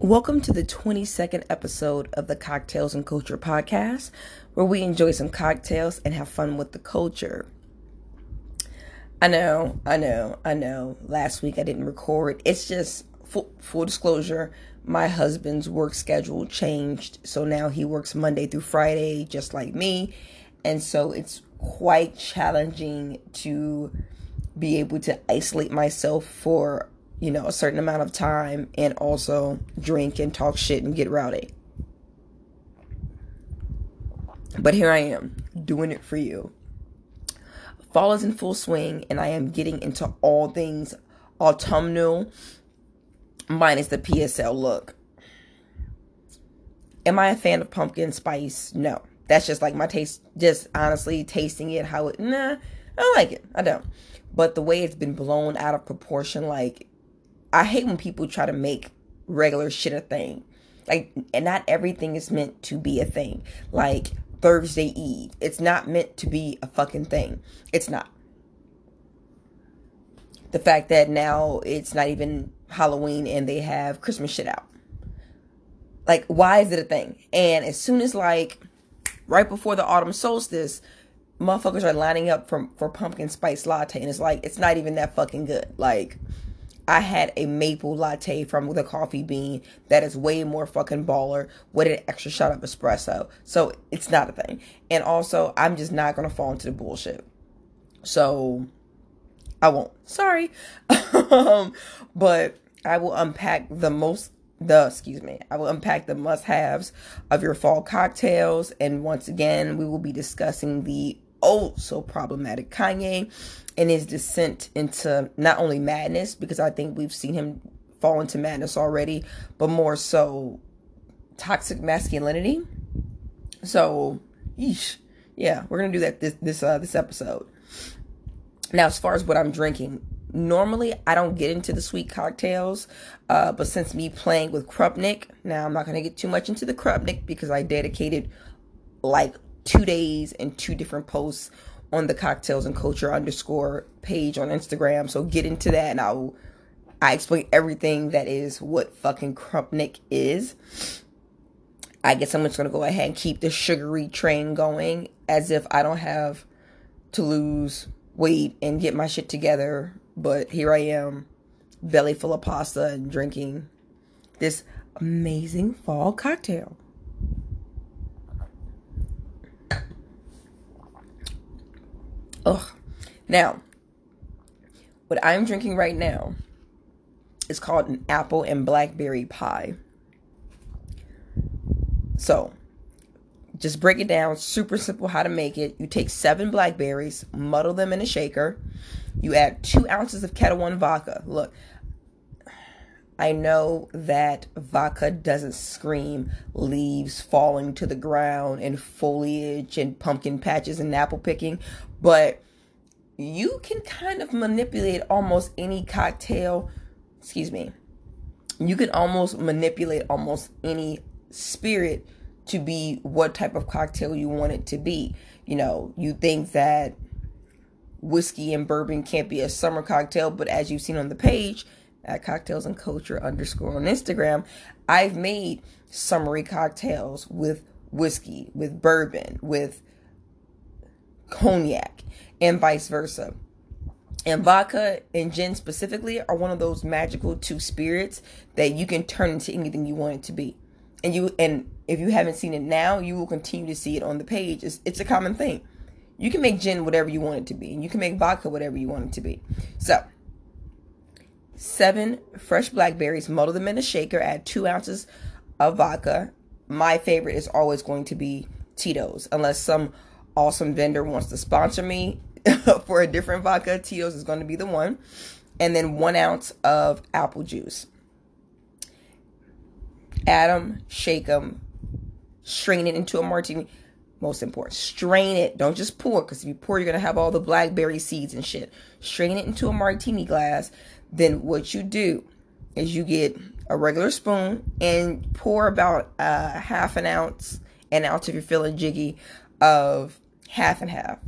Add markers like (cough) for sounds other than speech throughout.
Welcome to the 22nd episode of the Cocktails and Culture podcast, where we enjoy some cocktails and have fun with the culture. I know, I know, I know. Last week I didn't record. It's just full, full disclosure my husband's work schedule changed. So now he works Monday through Friday, just like me. And so it's quite challenging to be able to isolate myself for you know, a certain amount of time and also drink and talk shit and get rowdy. But here I am, doing it for you. Fall is in full swing, and I am getting into all things autumnal, minus the PSL look. Am I a fan of pumpkin spice? No. That's just like my taste, just honestly tasting it, how it, nah, I don't like it. I don't. But the way it's been blown out of proportion, like I hate when people try to make regular shit a thing. Like, and not everything is meant to be a thing. Like Thursday Eve, it's not meant to be a fucking thing. It's not. The fact that now it's not even Halloween and they have Christmas shit out. Like, why is it a thing? And as soon as like right before the autumn solstice, motherfuckers are lining up for for pumpkin spice latte, and it's like it's not even that fucking good. Like I had a maple latte from the coffee bean that is way more fucking baller with an extra shot of espresso. So it's not a thing. And also, I'm just not gonna fall into the bullshit. So I won't. Sorry. (laughs) um, but I will unpack the most the excuse me i will unpack the must-haves of your fall cocktails and once again we will be discussing the oh so problematic kanye and his descent into not only madness, because I think we've seen him fall into madness already, but more so toxic masculinity. So, yeesh. Yeah, we're gonna do that this this uh, this episode. Now, as far as what I'm drinking, normally I don't get into the sweet cocktails, uh, but since me playing with Krupnik, now I'm not gonna get too much into the Krupnik because I dedicated like two days and two different posts on the cocktails and culture underscore page on Instagram. So get into that and I'll I explain everything that is what fucking Krupnik is. I guess I'm just gonna go ahead and keep the sugary train going as if I don't have to lose weight and get my shit together. But here I am, belly full of pasta and drinking this amazing fall cocktail. Ugh. Now, what I'm drinking right now is called an apple and blackberry pie. So, just break it down, super simple how to make it. You take seven blackberries, muddle them in a shaker. You add two ounces of Ketel One vodka. Look, I know that vodka doesn't scream leaves falling to the ground and foliage and pumpkin patches and apple picking, but you can kind of manipulate almost any cocktail. Excuse me. You can almost manipulate almost any spirit to be what type of cocktail you want it to be. You know, you think that whiskey and bourbon can't be a summer cocktail, but as you've seen on the page at cocktails and culture underscore on Instagram, I've made summery cocktails with whiskey, with bourbon, with cognac, and vice versa. And vodka and gin specifically are one of those magical two spirits that you can turn into anything you want it to be. And you and if you haven't seen it now, you will continue to see it on the page. It's, it's a common thing. You can make gin whatever you want it to be, and you can make vodka whatever you want it to be. So, seven fresh blackberries, muddle them in a shaker, add two ounces of vodka. My favorite is always going to be Tito's, unless some awesome vendor wants to sponsor me (laughs) for a different vodka, Tito's is going to be the one. And then one ounce of apple juice. Add them, shake them, strain it into a martini. Most important, strain it. Don't just pour, because if you pour, you're going to have all the blackberry seeds and shit. Strain it into a martini glass. Then what you do is you get a regular spoon and pour about a uh, half an ounce, an ounce if you're feeling jiggy, of half and half.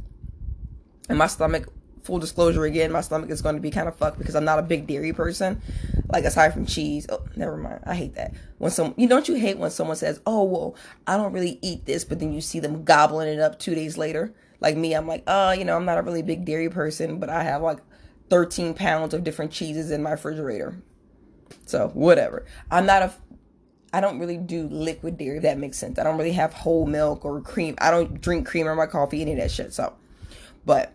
And my stomach full disclosure again, my stomach is going to be kind of fucked because I'm not a big dairy person. Like aside from cheese, oh, never mind. I hate that. When some, you don't you hate when someone says, "Oh, well, I don't really eat this," but then you see them gobbling it up two days later. Like me, I'm like, oh, you know, I'm not a really big dairy person, but I have like 13 pounds of different cheeses in my refrigerator. So whatever. I'm not a I don't really do liquid dairy, if that makes sense. I don't really have whole milk or cream. I don't drink cream in my coffee, any of that shit. So, but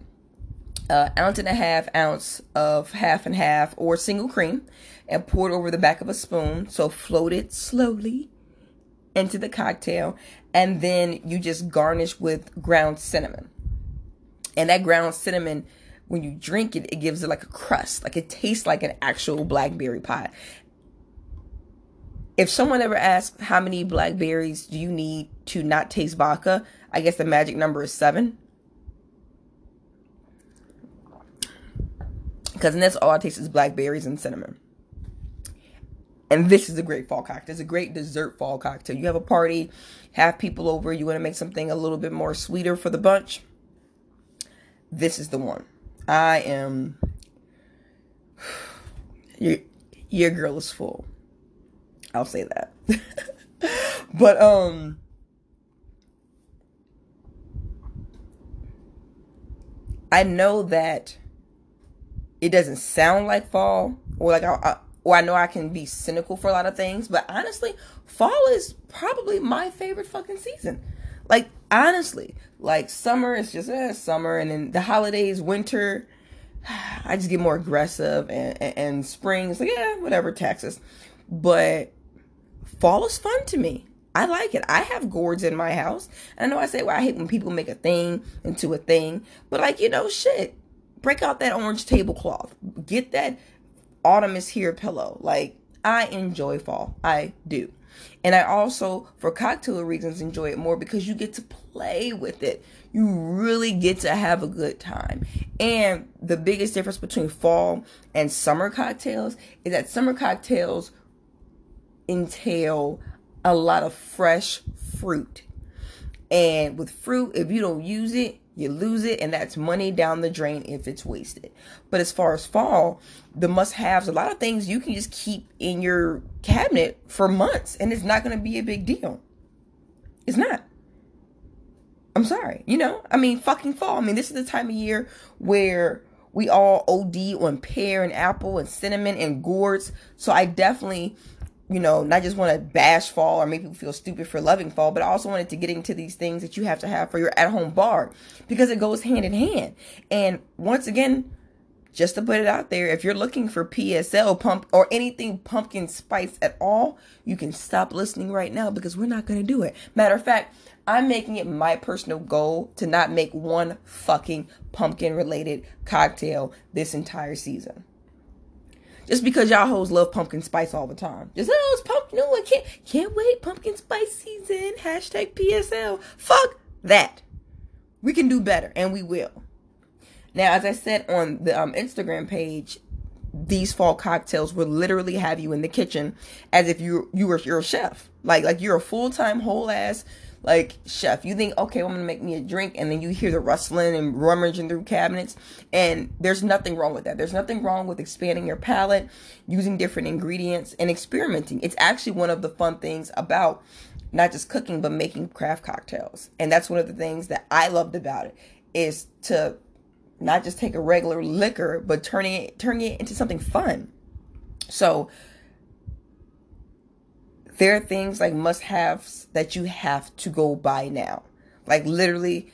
uh, ounce and a half ounce of half and half or single cream and pour it over the back of a spoon. So float it slowly into the cocktail. And then you just garnish with ground cinnamon. And that ground cinnamon, when you drink it, it gives it like a crust. Like it tastes like an actual blackberry pie if someone ever asks how many blackberries do you need to not taste vodka, I guess the magic number is seven. Because this, all I taste is blackberries and cinnamon. And this is a great fall cocktail. It's a great dessert fall cocktail. You have a party, have people over, you want to make something a little bit more sweeter for the bunch. This is the one. I am. (sighs) Your, your girl is full. I'll say that. (laughs) but um I know that it doesn't sound like fall or like I, I or I know I can be cynical for a lot of things, but honestly, fall is probably my favorite fucking season. Like honestly, like summer is just eh, summer, and then the holidays, winter, (sighs) I just get more aggressive, and, and, and spring is like yeah, whatever, Texas. But fall is fun to me. I like it. I have gourds in my house. I know I say, well, I hate when people make a thing into a thing, but like, you know, shit. Break out that orange tablecloth. Get that autumn is here pillow. Like, I enjoy fall. I do. And I also, for cocktail reasons, enjoy it more because you get to play with it. You really get to have a good time. And the biggest difference between fall and summer cocktails is that summer cocktails entail a lot of fresh fruit. And with fruit, if you don't use it, you lose it, and that's money down the drain if it's wasted. But as far as fall, the must haves, a lot of things you can just keep in your cabinet for months, and it's not going to be a big deal. It's not. I'm sorry. You know, I mean, fucking fall. I mean, this is the time of year where we all OD on pear and apple and cinnamon and gourds. So I definitely you know, not just want to bash fall or make people feel stupid for loving fall, but I also wanted to get into these things that you have to have for your at home bar because it goes hand in hand. And once again, just to put it out there, if you're looking for PSL pump or anything pumpkin spice at all, you can stop listening right now because we're not going to do it. Matter of fact, I'm making it my personal goal to not make one fucking pumpkin related cocktail this entire season. Just because y'all hoes love pumpkin spice all the time. Just oh, it's pumpkin. No, I can't can't wait. Pumpkin spice season. Hashtag PSL. Fuck that. We can do better, and we will. Now, as I said on the um, Instagram page, these fall cocktails will literally have you in the kitchen as if you you were you're a chef. Like like you're a full time whole ass like chef. You think, okay, well, I'm gonna make me a drink, and then you hear the rustling and rummaging through cabinets, and there's nothing wrong with that. There's nothing wrong with expanding your palate, using different ingredients, and experimenting. It's actually one of the fun things about not just cooking but making craft cocktails, and that's one of the things that I loved about it is to not just take a regular liquor but turning it turning it into something fun. So there are things like must haves that you have to go buy now. Like literally,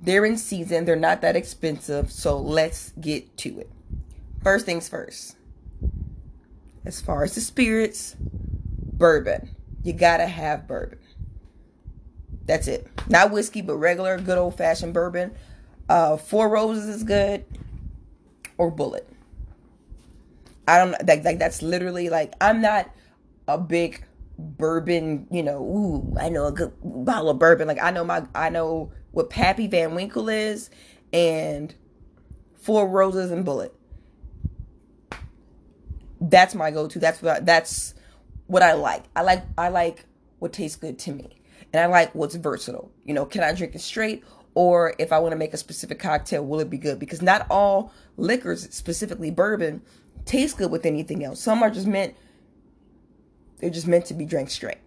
they're in season, they're not that expensive, so let's get to it. First things first. As far as the spirits, bourbon. You gotta have bourbon. That's it. Not whiskey, but regular, good old fashioned bourbon. Uh, Four Roses is good, or Bulleit. I don't like like that's literally like I'm not a big bourbon, you know, ooh, I know a good bottle of bourbon. Like I know my I know what Pappy Van Winkle is and Four Roses and Bulleit. That's my go-to. That's what I, that's what I like. I like I like what tastes good to me. And I like what's versatile. You know, can I drink it straight or if I want to make a specific cocktail, will it be good? Because not all liquors, specifically bourbon, taste good with anything else. Some are just meant they're just meant to be drank straight.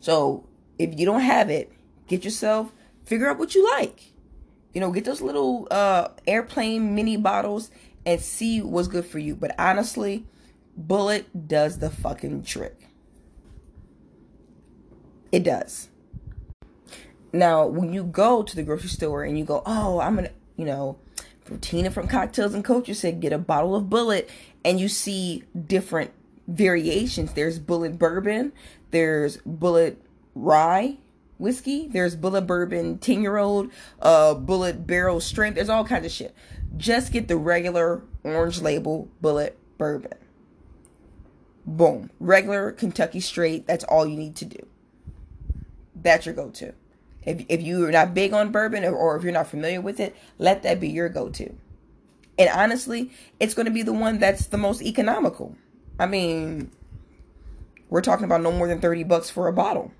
So if you don't have it, get yourself figure out what you like. You know, get those little uh airplane mini bottles and see what's good for you. But honestly, Bulleit does the fucking trick. It does. Now, when you go to the grocery store and you go, oh, I'm gonna, you know, Tina from Cocktails and Culture said get a bottle of Bulleit, and you see different variations. There's Bulleit bourbon, there's Bulleit rye whiskey, there's Bulleit bourbon 10 year old, uh, Bulleit barrel strength. There's all kinds of shit. Just get the regular orange label Bulleit bourbon. Boom. Regular Kentucky straight. That's all you need to do. That's your go to. If, if you're not big on bourbon or, or if you're not familiar with it, let that be your go to. And honestly, it's going to be the one that's the most economical. I mean, we're talking about no more than 30 bucks for a bottle.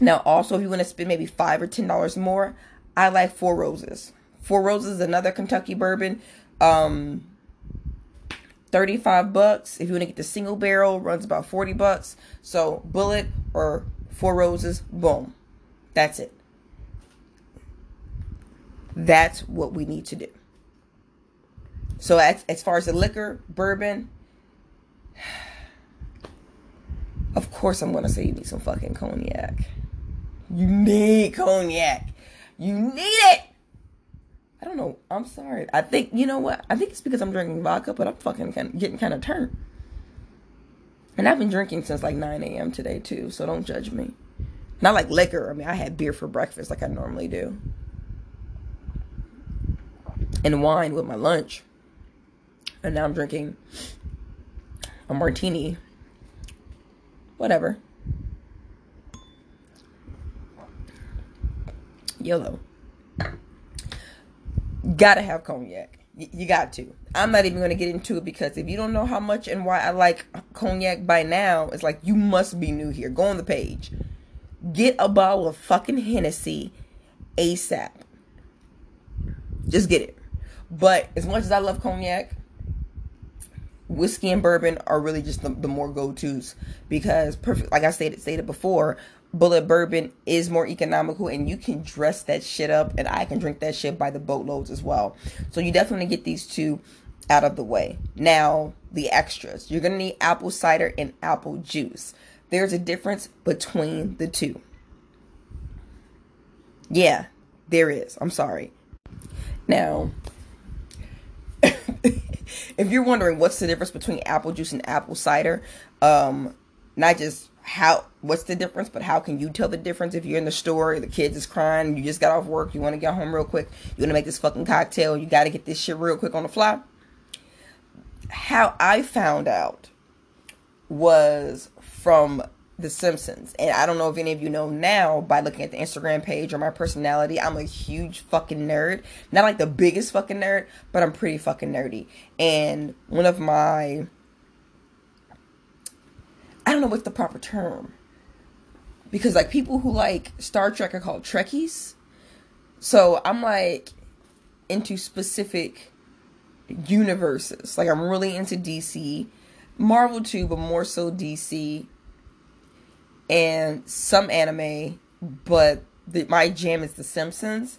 Now, also, if you want to spend maybe five or ten dollars more, I like Four Roses. Four Roses is another Kentucky bourbon. Um, 35 bucks. If you want to get the single barrel, runs about 40 bucks. So, Bulleit or Four Roses, boom. That's it. That's what we need to do. So, as, as far as the liquor, bourbon, (sighs) of course, I'm to say you need some fucking cognac. You need cognac. You need it. I don't know. I'm sorry. I think you know what? I think it's because I'm drinking vodka, but I'm fucking kind of getting kind of turned. And I've been drinking since like 9 a.m. today too, so don't judge me. Not like liquor. I mean, I had beer for breakfast like I normally do, and wine with my lunch. And now I'm drinking a martini. Whatever. Yellow gotta have cognac. you got to. I'm not even going to get into it because if you don't know how much and why I like cognac by now, it's like you must be new here. Go on the page. Get a bottle of fucking Hennessy ASAP. Just get it. But as much as I love cognac, whiskey and bourbon are really just the, the more go-tos because perfect like I stated stated before, Bulleit bourbon is more economical and you can dress that shit up and I can drink that shit by the boatloads as well. So you definitely get these two out of the way. Now, the extras. You're to need apple cider and apple juice. There's a difference between the two. Yeah, there is. I'm sorry. Now, if you're wondering what's the difference between apple juice and apple cider, um, not just how what's the difference but how can you tell the difference? If you're in the store the kids is crying you just got off work you want to get home real quick you want to make this fucking cocktail you got to get this shit real quick on the fly. How i found out was from the simpsons and i don't know if any of you know now by looking at the instagram page or my personality i'm a huge fucking nerd not like the biggest fucking nerd but i'm pretty fucking nerdy and one of my I don't know what's the proper term. Because like people who like Star Trek are called Trekkies. So I'm like into specific universes. Like I'm really into DC, Marvel too, but more so DC and some anime, but the, my jam is The Simpsons.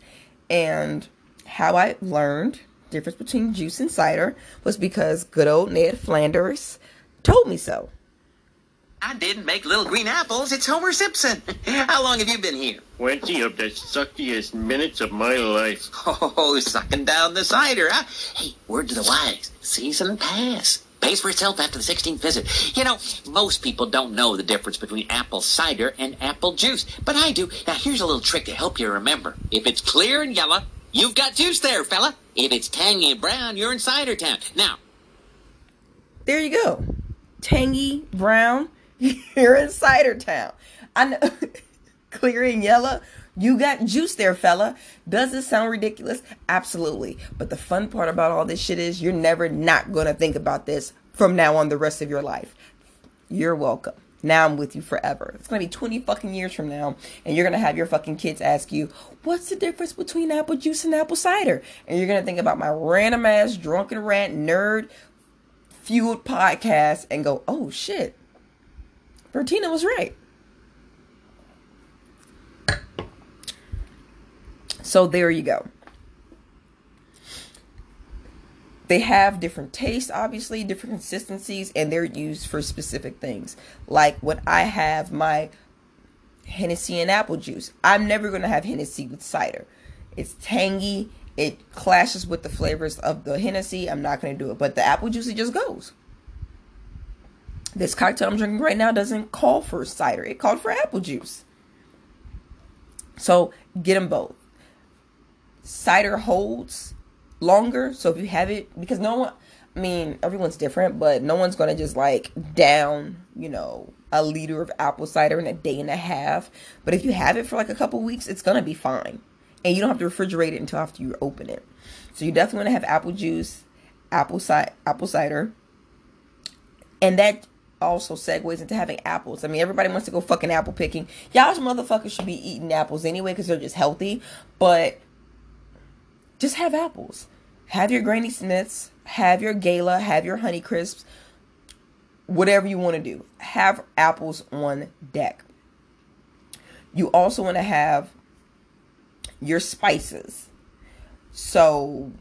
And how I learned difference between juice and cider was because good old Ned Flanders told me so. I didn't make little green apples. It's Homer Simpson. (laughs) How long have you been here? Twenty of the suckiest minutes of my life. (laughs) Oh, sucking down the cider, huh? Hey, word to the wise. Season pass. Pays for itself after the 16th visit. You know, most people don't know the difference between apple cider and apple juice, but I do. Now, here's a little trick to help you remember. If it's clear and yellow, you've got juice there, fella. If it's tangy and brown, you're in cider town. Now, there you go. Tangy, brown (laughs) You're in Cider Town. I know. (laughs) Clear and yellow. You got juice there, fella. Does this sound ridiculous? Absolutely. But the fun part about all this shit is you're never not going to think about this from now on the rest of your life. You're welcome. Now I'm with you forever. It's gonna be 20 fucking years from now, and you're gonna have your fucking kids ask you, What's the difference between apple juice and apple cider? And you're gonna think about my random ass drunken rant nerd fueled podcast and go, Oh shit. Bertina was right. So there you go. They have different tastes, obviously, different consistencies, and they're used for specific things. Like when I have my Hennessy and apple juice, I'm never going to have Hennessy with cider. It's tangy, it clashes with the flavors of the Hennessy. I'm not going to do it. But the apple juice, it just goes. This cocktail I'm drinking right now doesn't call for cider, it called for apple juice. So get them both. Cider holds longer. So if you have it, because no one, I mean, everyone's different, but no one's gonna just like down, you know, a liter of apple cider in a day and a half. But if you have it for like a couple weeks, it's gonna be fine, and you don't have to refrigerate it until after you open it. So you definitely want to have apple juice, apple cider, apple cider, and that also segues into having apples. I mean, everybody wants to go fucking apple picking. Y'all motherfuckers should be eating apples anyway because they're just healthy, but just have apples. Have your Granny Smiths, have your Gala, have your Honey Crisps, whatever you want to do. Have apples on deck. You also want to have your spices. So,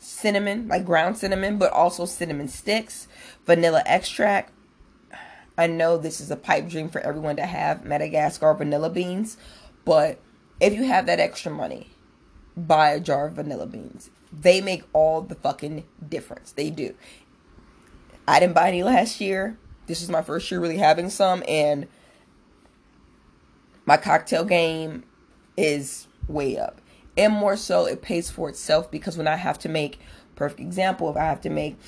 cinnamon, like ground cinnamon, but also cinnamon sticks, vanilla extract. I know this is a pipe dream for everyone to have Madagascar vanilla beans, but if you have that extra money, buy a jar of vanilla beans. They make all the fucking difference. They do. I didn't buy any last year. This is my first year really having some, and my cocktail game is way up. And more so, it pays for itself because when I have to make, perfect example, if I have to make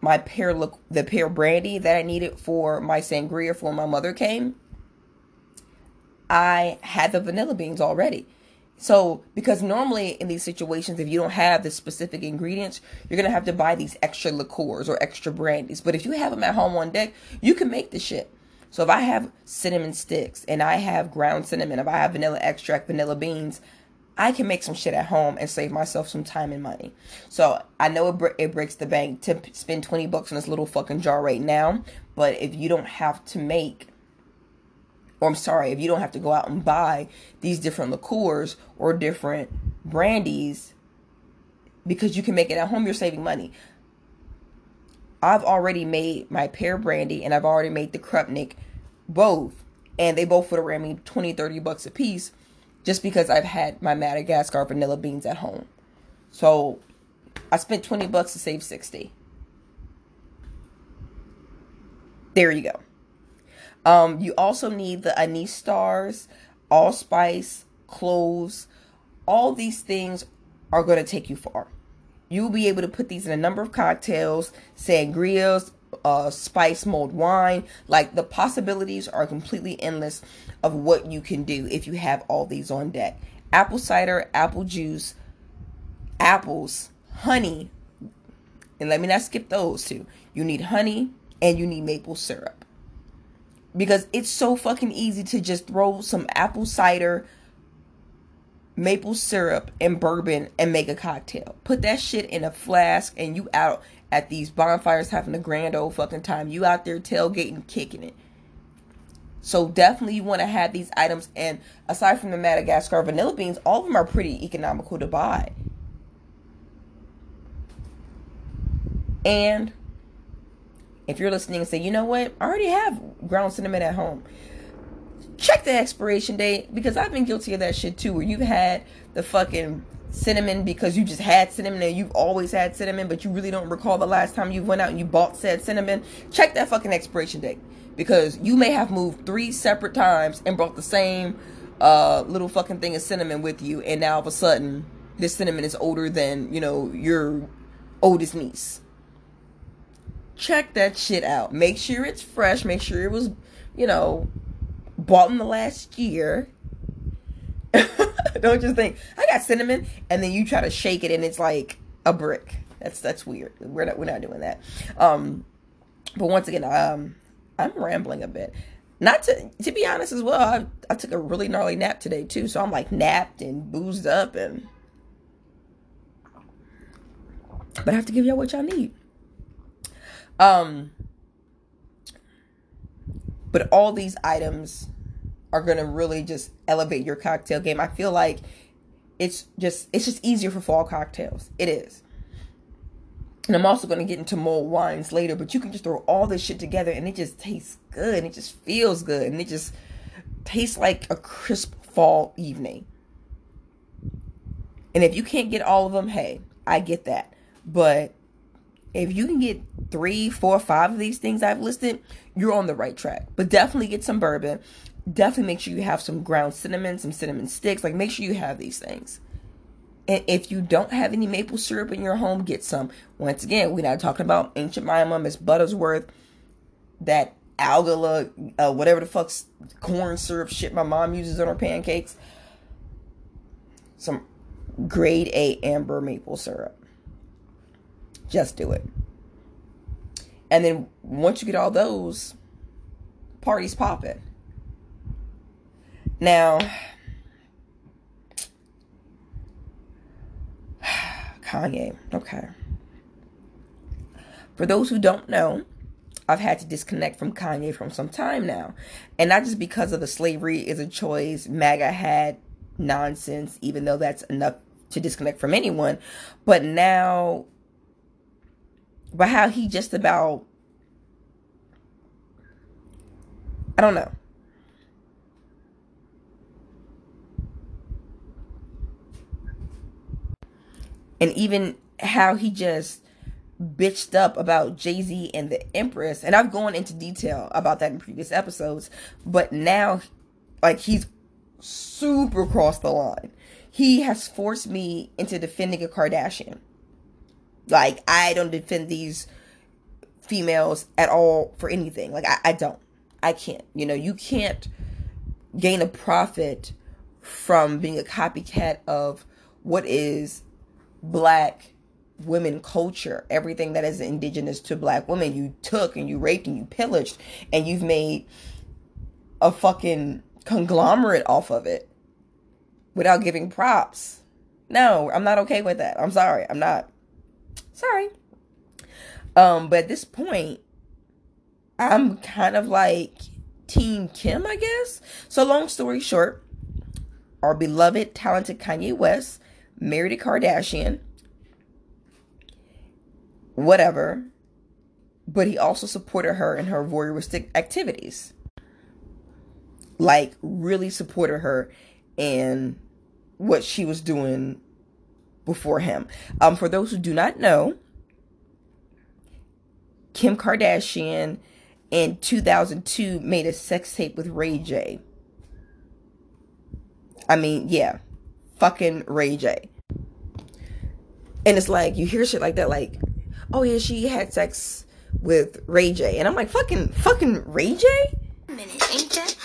my pear look the pear brandy that I needed for my sangria for when my mother came, I had the vanilla beans already. So, because normally in these situations, if you don't have the specific ingredients, you're gonna have to buy these extra liqueurs or extra brandies. But if you have them at home on deck, you can make the shit. So, if I have cinnamon sticks and I have ground cinnamon, if I have vanilla extract, vanilla beans, I can make some shit at home and save myself some time and money. So, I know it, it breaks the bank to spend 20 bucks on this little fucking jar right now. But if you don't have to make or I'm sorry, if you don't have to go out and buy these different liqueurs or different brandies because you can make it at home, you're saving money. I've already made my pear brandy and I've already made the Krupnik both. And they both would have ran me 20, 30 bucks a piece just because I've had my Madagascar vanilla beans at home. So I spent 20 bucks to save 60. There you go. Um, you also need the anise stars, allspice, cloves. All these things are going to take you far. You'll be able to put these in a number of cocktails, sangrias, uh, spice mulled wine. Like the possibilities are completely endless of what you can do if you have all these on deck. Apple cider, apple juice, apples, honey. And let me not skip those two. You need honey and you need maple syrup because it's so fucking easy to just throw some apple cider, maple syrup, and bourbon and make a cocktail. Put that shit in a flask and you out at these bonfires having a grand old fucking time. You out there tailgating, kicking it. So definitely you want to have these items and aside from the Madagascar vanilla beans, all of them are pretty economical to buy. And if you're listening and say, you know what, I already have ground cinnamon at home, check the expiration date because I've been guilty of that shit too, where you've had the fucking cinnamon because you just had cinnamon and you've always had cinnamon, but you really don't recall the last time you went out and you bought said cinnamon. Check that fucking expiration date because you may have moved three separate times and brought the same uh, little fucking thing of cinnamon with you, and now all of a sudden this cinnamon is older than you know your oldest niece check that shit out. Make sure it's fresh. Make sure it was, you know, bought in the last year. (laughs) Don't just think I got cinnamon, and then you try to shake it, and it's like a brick. That's that's weird. We're not we're not doing that. Um, but once again, um, I'm rambling a bit. Not to to be honest as well, I, I took a really gnarly nap today too, so I'm like napped and boozed up and but I have to give y'all what y'all need. Um but all these items are gonna really just elevate your cocktail game. I feel like it's just it's just easier for fall cocktails. It is. And I'm also gonna get into more wines later, but you can just throw all this shit together and it just tastes good and it just feels good and it just tastes like a crisp fall evening. And if you can't get all of them, hey, I get that. But if you can get three, four, five of these things I've listed, you're on the right track. But definitely get some bourbon. Definitely make sure you have some ground cinnamon, some cinnamon sticks. Like make sure you have these things. And if you don't have any maple syrup in your home, get some. Once again, we're not talking about Aunt Jemima, Miss Buttersworth, that algala, uh, whatever the fuck's corn syrup shit my mom uses on her pancakes. Some grade A amber maple syrup. Just do it. And then once you get all those, parties popping. Now, (sighs) Kanye. Okay. For those who don't know, I've had to disconnect from Kanye from some time now. And not just because of the slavery is a choice, MAGA had nonsense, even though that's enough to disconnect from anyone. But now but how he just about I don't know. And even how he just bitched up about Jay Z and the Empress. And I've gone into detail about that in previous episodes. But now, like, he's super crossed the line. He has forced me into defending a Kardashian. Like I don't defend these females at all for anything. Like I, I don't. I can't. You know, you can't gain a profit from being a copycat of what is black women culture, everything that is indigenous to black women. You took and you raped and you pillaged and you've made a fucking conglomerate off of it without giving props. No, I'm not okay with that. I'm sorry. I'm not. Sorry. Um, but at this point, I'm kind of like Team Kim, I guess. So, long story short, our beloved, talented Kanye West married a Kardashian. Whatever. But he also supported her in her voyeuristic activities. Like, really supported her in what she was doing before him. Um, for those who do not know, Kim Kardashian in 2002 made a sex tape with Ray J. I mean, yeah, fucking Ray J. And it's like, you hear shit like that, like, oh yeah, she had sex with Ray J. And I'm like, fucking, fucking Ray J?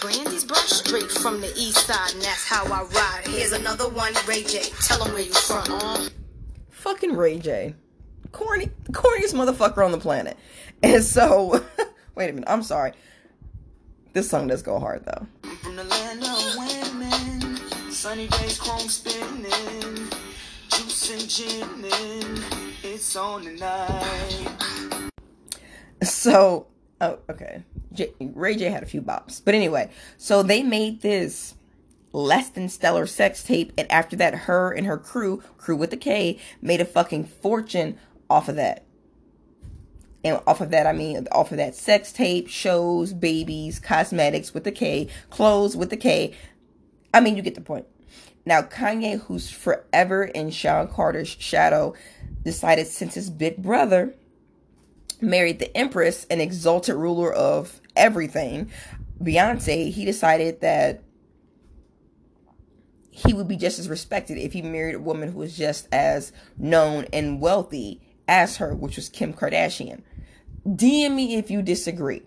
Minute, ain't that Brandy's brought straight from the east side, and that's how I ride. Here's another one, Ray J. Tell him where you from. Uh, fucking Ray J. Corny, corniest motherfucker on the planet. And so, (laughs) wait a minute, I'm sorry. This song does go hard though. From the land of women, sunny days, chrome spinning, juice and gin, it's on tonight. So, oh, okay. J- Ray J had a few bops. But anyway, so they made this less than stellar sex tape, and after that, her and her crew, crew with the K, made a fucking fortune off of that. And off of that, I mean, off of that sex tape, shows, babies, cosmetics with the K, clothes with the K. I mean, you get the point. Now, Kanye, who's forever in Shawn Carter's shadow, decided since his big brother married the Empress, an exalted ruler of everything, Beyonce, he decided that he would be just as respected if he married a woman who was just as known and wealthy as her, which was Kim Kardashian. DM me if you disagree.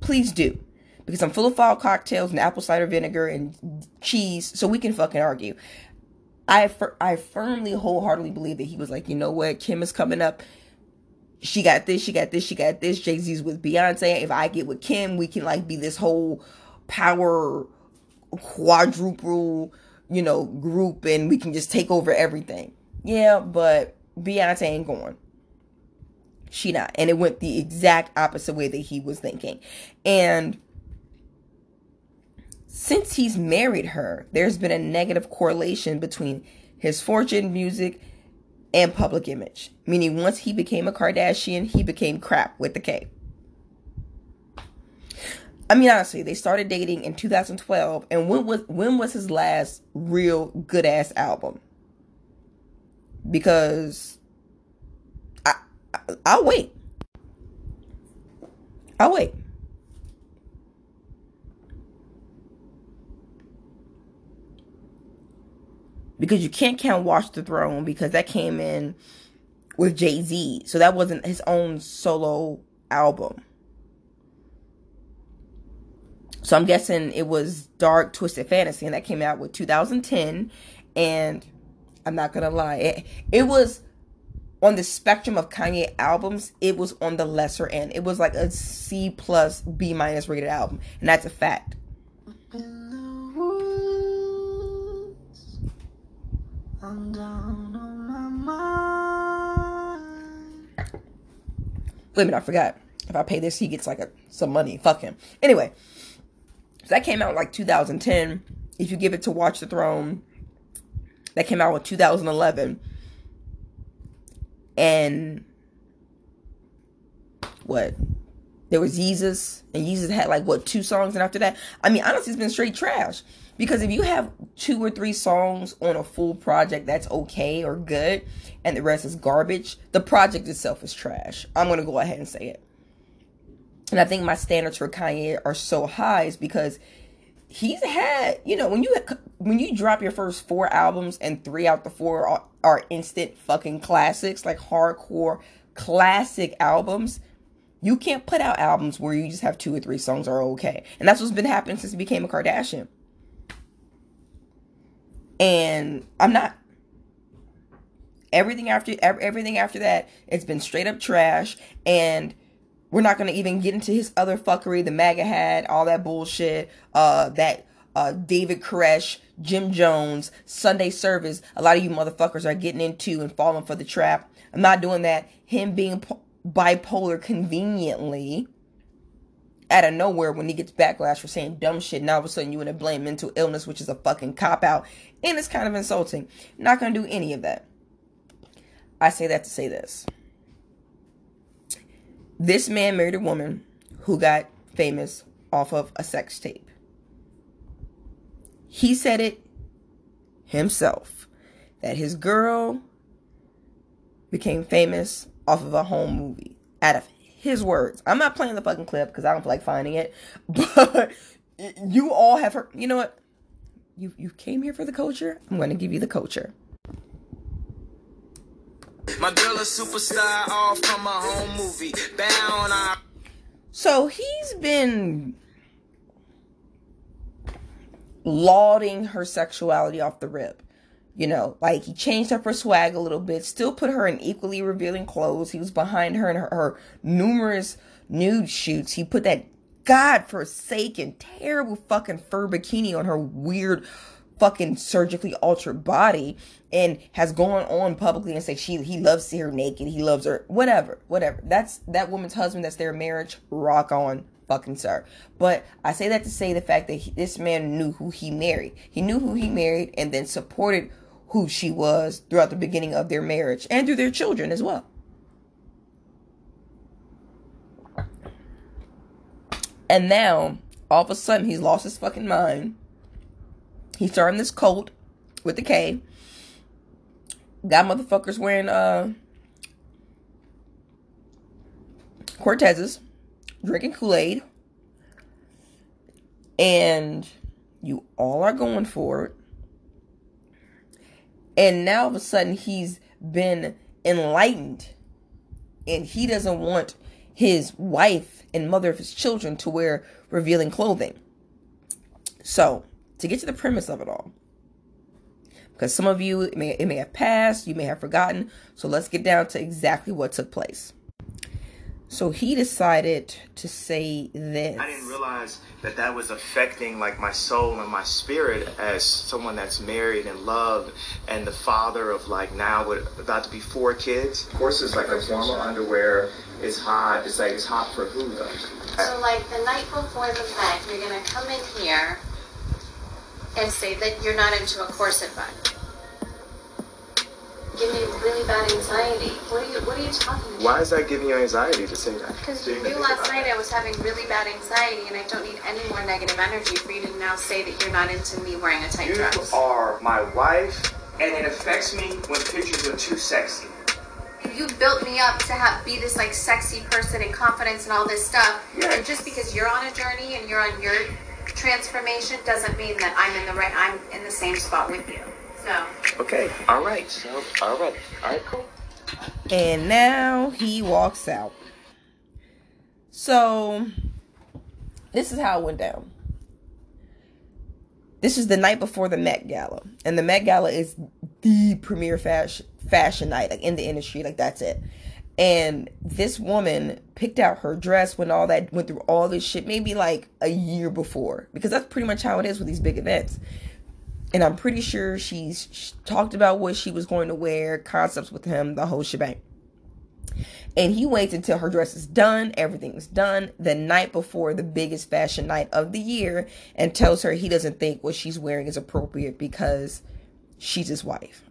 Please do. Because I'm full of fall cocktails and apple cider vinegar and cheese, so we can fucking argue. I, I firmly, wholeheartedly believe that he was like, you know what, Kim is coming up she got this, she got this, she got this. Jay Z's with Beyonce. If I get with Kim, we can like be this whole power quadruple, you know, group and we can just take over everything. Yeah, but Beyonce ain't going. She not. And it went the exact opposite way that he was thinking. And since he's married her, there's been a negative correlation between his fortune, music, and public image. Meaning, once he became a Kardashian, he became crap with the K. I mean, honestly, they started dating in 2012, and when was when was his last real good ass album? Because I, I I'll wait. I'll wait. Because you can't count Watch the Throne because that came in with Jay Z. So that wasn't his own solo album. So I'm guessing it was Dark Twisted Fantasy, and that came out with 2010. And I'm not gonna lie, it, it was on the spectrum of Kanye albums, it was on the lesser end. It was like a C plus B minus rated album, and that's a fact. I'm down on my mind. Wait a minute, I forgot. If I pay this, he gets like a some money. Fuck him. Anyway, so that came out like 2010. If you give it to Watch the Throne, that came out in 2011. And what? There was Yeezus, and Yeezus had like what two songs, and after that, I mean, honestly, it's been straight trash. Because if you have two or three songs on a full project that's okay or good, and the rest is garbage, the project itself is trash. I'm gonna go ahead and say it. And I think my standards for Kanye are so high is because he's had, you know, when you when you drop your first four albums and three out the four are, are instant fucking classics, like hardcore classic albums, you can't put out albums where you just have two or three songs are okay. And that's what's been happening since he became a Kardashian. And I'm not everything after everything after that it's been straight up trash. And we're not to even get into his other fuckery the MAGA hat all that bullshit uh that uh David Koresh Jim Jones Sunday service. A lot of you motherfuckers are getting into and falling for the trap. I'm not doing that. Him being bipolar conveniently out of nowhere when he gets backlash for saying dumb shit. Now all of a sudden you want to blame mental illness, which is a fucking cop out. And it's kind of insulting. Not going to do any of that. I say that to say this. This man married a woman who got famous off of a sex tape. He said it himself that his girl became famous off of a home movie out of his words. I'm not playing the fucking clip because I don't feel like finding it. (laughs) But you all have heard. You know what? You you came here for the culture. I'm going to give you the culture. My girl a superstar off from home movie. Bound on. So he's been lauding her sexuality off the rip. You know, like he changed up her swag a little bit, still put her in equally revealing clothes. He was behind her in her, her numerous nude shoots. He put that godforsaken, terrible fucking fur bikini on her weird fucking surgically altered body and has gone on publicly and said she he loves to see her naked. He loves her. Whatever whatever. That's that woman's husband that's their marriage. Rock on fucking sir. But i say that to say the fact that he, this man knew who he married. He knew who he married and then supported who she was throughout the beginning of their marriage and through their children as well. And now, all of a sudden, he's lost his fucking mind. He's starting this cult with the K. Got motherfuckers wearing uh Cortezes, drinking Kool-Aid. And you all are going for it. And now all of a sudden he's been enlightened and he doesn't want his wife and mother of his children to wear revealing clothing. So, to get to the premise of it all, because some of you it may it may have passed, you may have forgotten. So let's get down to exactly what took place. So he decided to say this. I didn't realize that that was affecting like my soul and my spirit as someone that's married and loved and the father of like now with about to be four kids. Of course, it's like a formal underwear. It's hot. It's like it's hot for who though? So, like the night before the Met, you're gonna come in here and say that you're not into a corset button. Give me really bad anxiety. What are you What are you talking about? Why is that giving you anxiety to say that? Because you you knew last night that. I was having really bad anxiety, and I don't need any more negative energy for you to now say that you're not into me wearing a tight You dress. You are my wife, and it affects me when pictures are too sexy. You built me up to have be this like sexy person and confidence and all this stuff. Yeah. And just because you're on a journey and you're on your transformation doesn't mean that I'm in the right. I'm in the same spot with you. So. Okay, all right. So, all right, all right, cool. And now he walks out. So, this is how it went down. This is the night before the Met Gala. And the Met Gala is the premier fashion fashion night like in the industry like that's it. And this woman picked out her dress when all that went through all this shit maybe like a year before because that's pretty much how it is with these big events and I'm pretty sure she's she talked about what she was going to wear, concepts with him, the whole shebang. And he waits until her dress is done, everything's done, the night before the biggest fashion night of the year, and tells her he doesn't think what she's wearing is appropriate because she's his wife.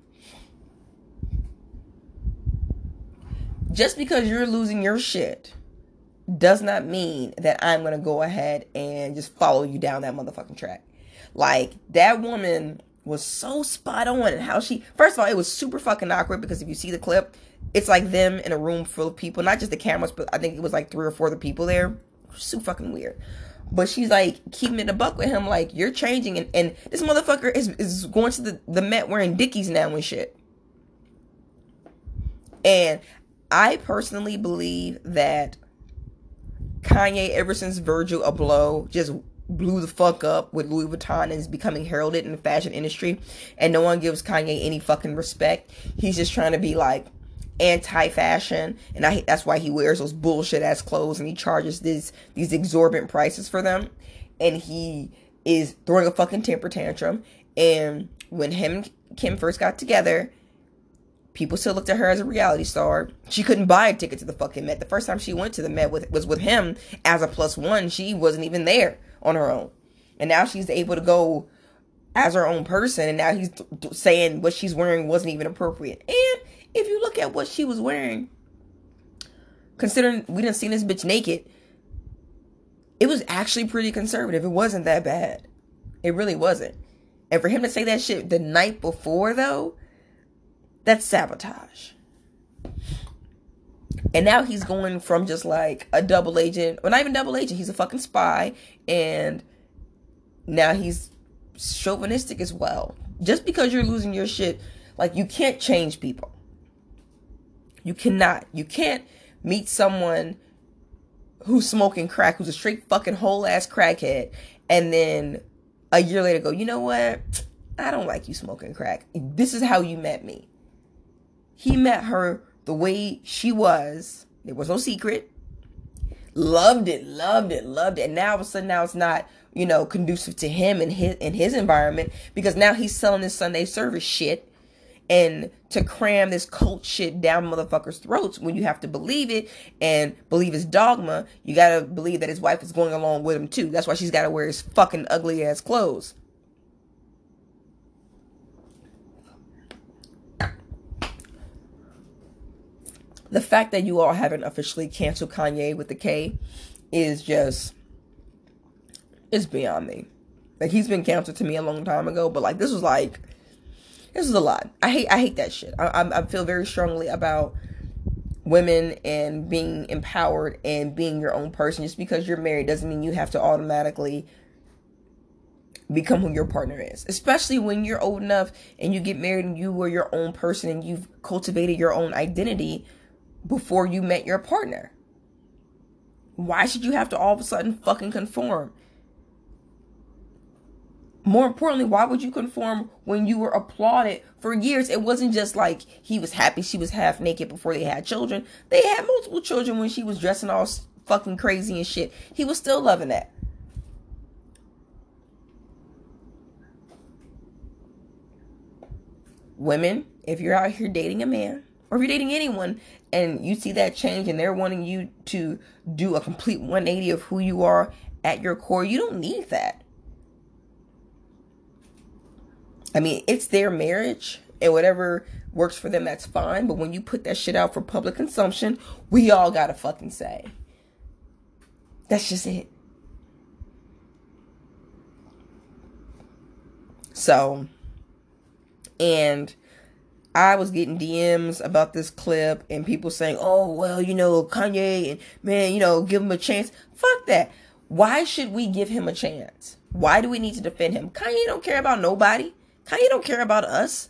Just because you're losing your shit does not mean that I'm gonna go ahead and just follow you down that motherfucking track. Like that woman was so spot on and how she first of all it was super fucking awkward because if you see the clip, it's like them in a room full of people, not just the cameras, but I think it was like three or four other people there. So fucking weird. But she's like keeping it a buck with him, like you're changing, and, and this motherfucker is is going to the, the Met wearing Dickies now and shit. And I personally believe that Kanye, ever since Virgil Abloh, just blew the fuck up with Louis Vuitton and is becoming heralded in the fashion industry, and no one gives Kanye any fucking respect. He's just trying to be like anti-fashion, and I, that's why he wears those bullshit ass clothes and he charges these these exorbitant prices for them, and he is throwing a fucking temper tantrum. And when him and Kim first got together, people still looked at her as a reality star. She couldn't buy a ticket to the fucking Met. The first time she went to the Met with, was with him as a plus one. She wasn't even there on her own. And now she's able to go as her own person. And now he's th- th- saying what she's wearing wasn't even appropriate. And if you look at what she was wearing, considering we didn't see this bitch naked, it was actually pretty conservative. It wasn't that bad. It really wasn't. And for him to say that shit the night before, though, that's sabotage. And now he's going from just like a double agent, or not even double agent, he's a fucking spy, and now he's chauvinistic as well. Just because you're losing your shit, like you can't change people. You cannot. You can't meet someone who's smoking crack, who's a straight fucking whole ass crackhead, and then a year later go, you know what? I don't like you smoking crack. This is how you met me. He met her the way she was. There was no secret. Loved it, loved it, loved it. And now all of a sudden now it's not, you know, conducive to him and his and his environment because now he's selling this Sunday service shit and to cram this cult shit down motherfuckers' throats when you have to believe it and believe his dogma, you gotta believe that his wife is going along with him too. That's why she's gotta wear his fucking ugly ass clothes. The fact that you all haven't officially canceled Kanye with the K is just it's beyond me. Like he's been canceled to me a long time ago, but like this was like this is a lot. I hate I hate that shit. I, I I feel very strongly about women and being empowered and being your own person. Just because you're married doesn't mean you have to automatically become who your partner is. Especially when you're old enough and you get married and you were your own person and you've cultivated your own identity before you met your partner. Why should you have to all of a sudden fucking conform? more importantly, why would you conform when you were applauded for years? It wasn't just like he was happy she was half naked before they had children. They had multiple children when she was dressing all fucking crazy and shit. He was still loving that. Women, if you're out here dating a man, or if you're dating anyone and you see that change and they're wanting you to do a complete 180 of who you are at your core, you don't need that. I mean, it's their marriage and whatever works for them, that's fine. But when you put that shit out for public consumption, we all gotta fucking say. That's just it. So, and I was getting DMs about this clip and people saying, oh, well, you know, Kanye and man, you know, give him a chance. Fuck that. Why should we give him a chance? Why do we need to defend him? Kanye don't care about nobody. Kanye don't care about us.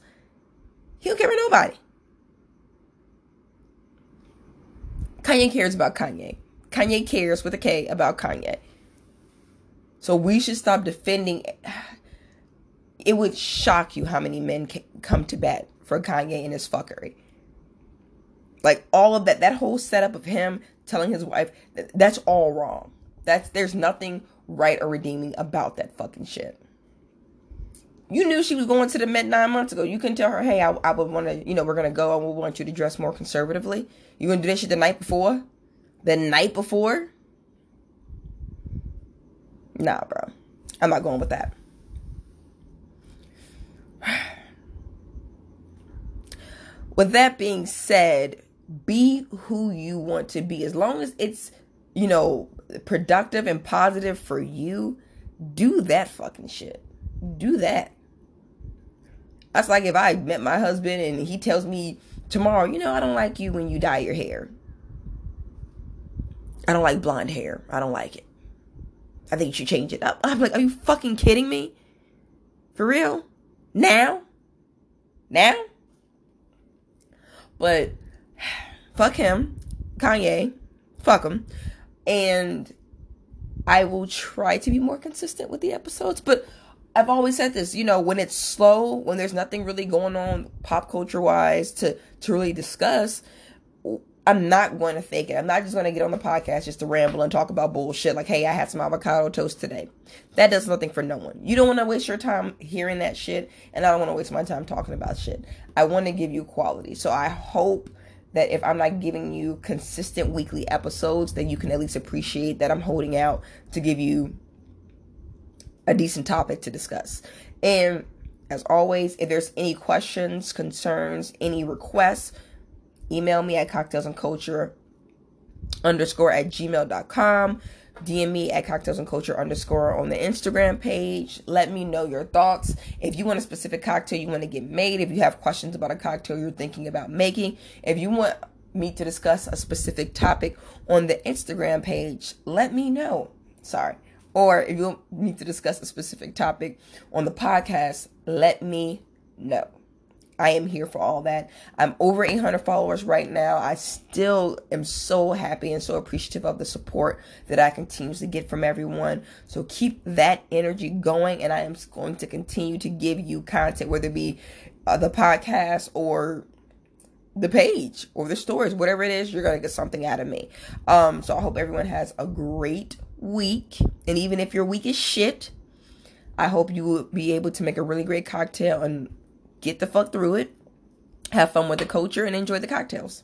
He don't care about nobody. Kanye cares about Kanye. Kanye cares with a K about Kanye. So we should stop defending. (sighs) It would shock you how many men come to bat for Kanye and his fuckery. Like all of that, that whole setup of him telling his wife, that's all wrong. That's there's nothing right or redeeming about that fucking shit. You knew she was going to the Met nine months ago. You couldn't tell her, hey, I, I would want to, you know, we're gonna go. I would want you to dress more conservatively. You gonna do that shit the night before? The night before? Nah, bro. I'm not going with that. With that being said, be who you want to be. As long as it's, you know, productive and positive for you, do that fucking shit. Do that. That's like if I met my husband and he tells me tomorrow, you know, I don't like you when you dye your hair. I don't like blonde hair. I don't like it. I think you should change it up. (laughs) I'm like, are you fucking kidding me? For real? Now? Now? But fuck him, Kanye, fuck him. And I will try to be more consistent with the episodes. But I've always said this, you know, when it's slow, when there's nothing really going on pop culture wise to to really discuss, I'm not going to fake it. I'm not just going to get on the podcast just to ramble and talk about bullshit like, hey, I had some avocado toast today. That does nothing for no one. You don't want to waste your time hearing that shit, and I don't want to waste my time talking about shit. I want to give you quality. So I hope that if I'm not giving you consistent weekly episodes, then you can at least appreciate that I'm holding out to give you a decent topic to discuss. And as always, if there's any questions, concerns, any requests, email me at cocktails and culture underscore at gmail.com DM me at cocktails and culture underscore on the Instagram page. Let me know your thoughts. If you want a specific cocktail you want to get made, if you have questions about a cocktail you're thinking about making, if you want me to discuss a specific topic on the Instagram page, let me know. Sorry. Or if you need to discuss a specific topic on the podcast, let me know. I am here for all that. I'm over 800 followers right now. I still am so happy and so appreciative of the support that I continue to get from everyone. So keep that energy going, and I am going to continue to give you content, whether it be uh, the podcast or the page or the stories, whatever it is, you're gonna get something out of me. Um, so I hope everyone has a great week, and even if your week is shit, I hope you will be able to make a really great cocktail and get the fuck through it, have fun with the culture, and enjoy the cocktails.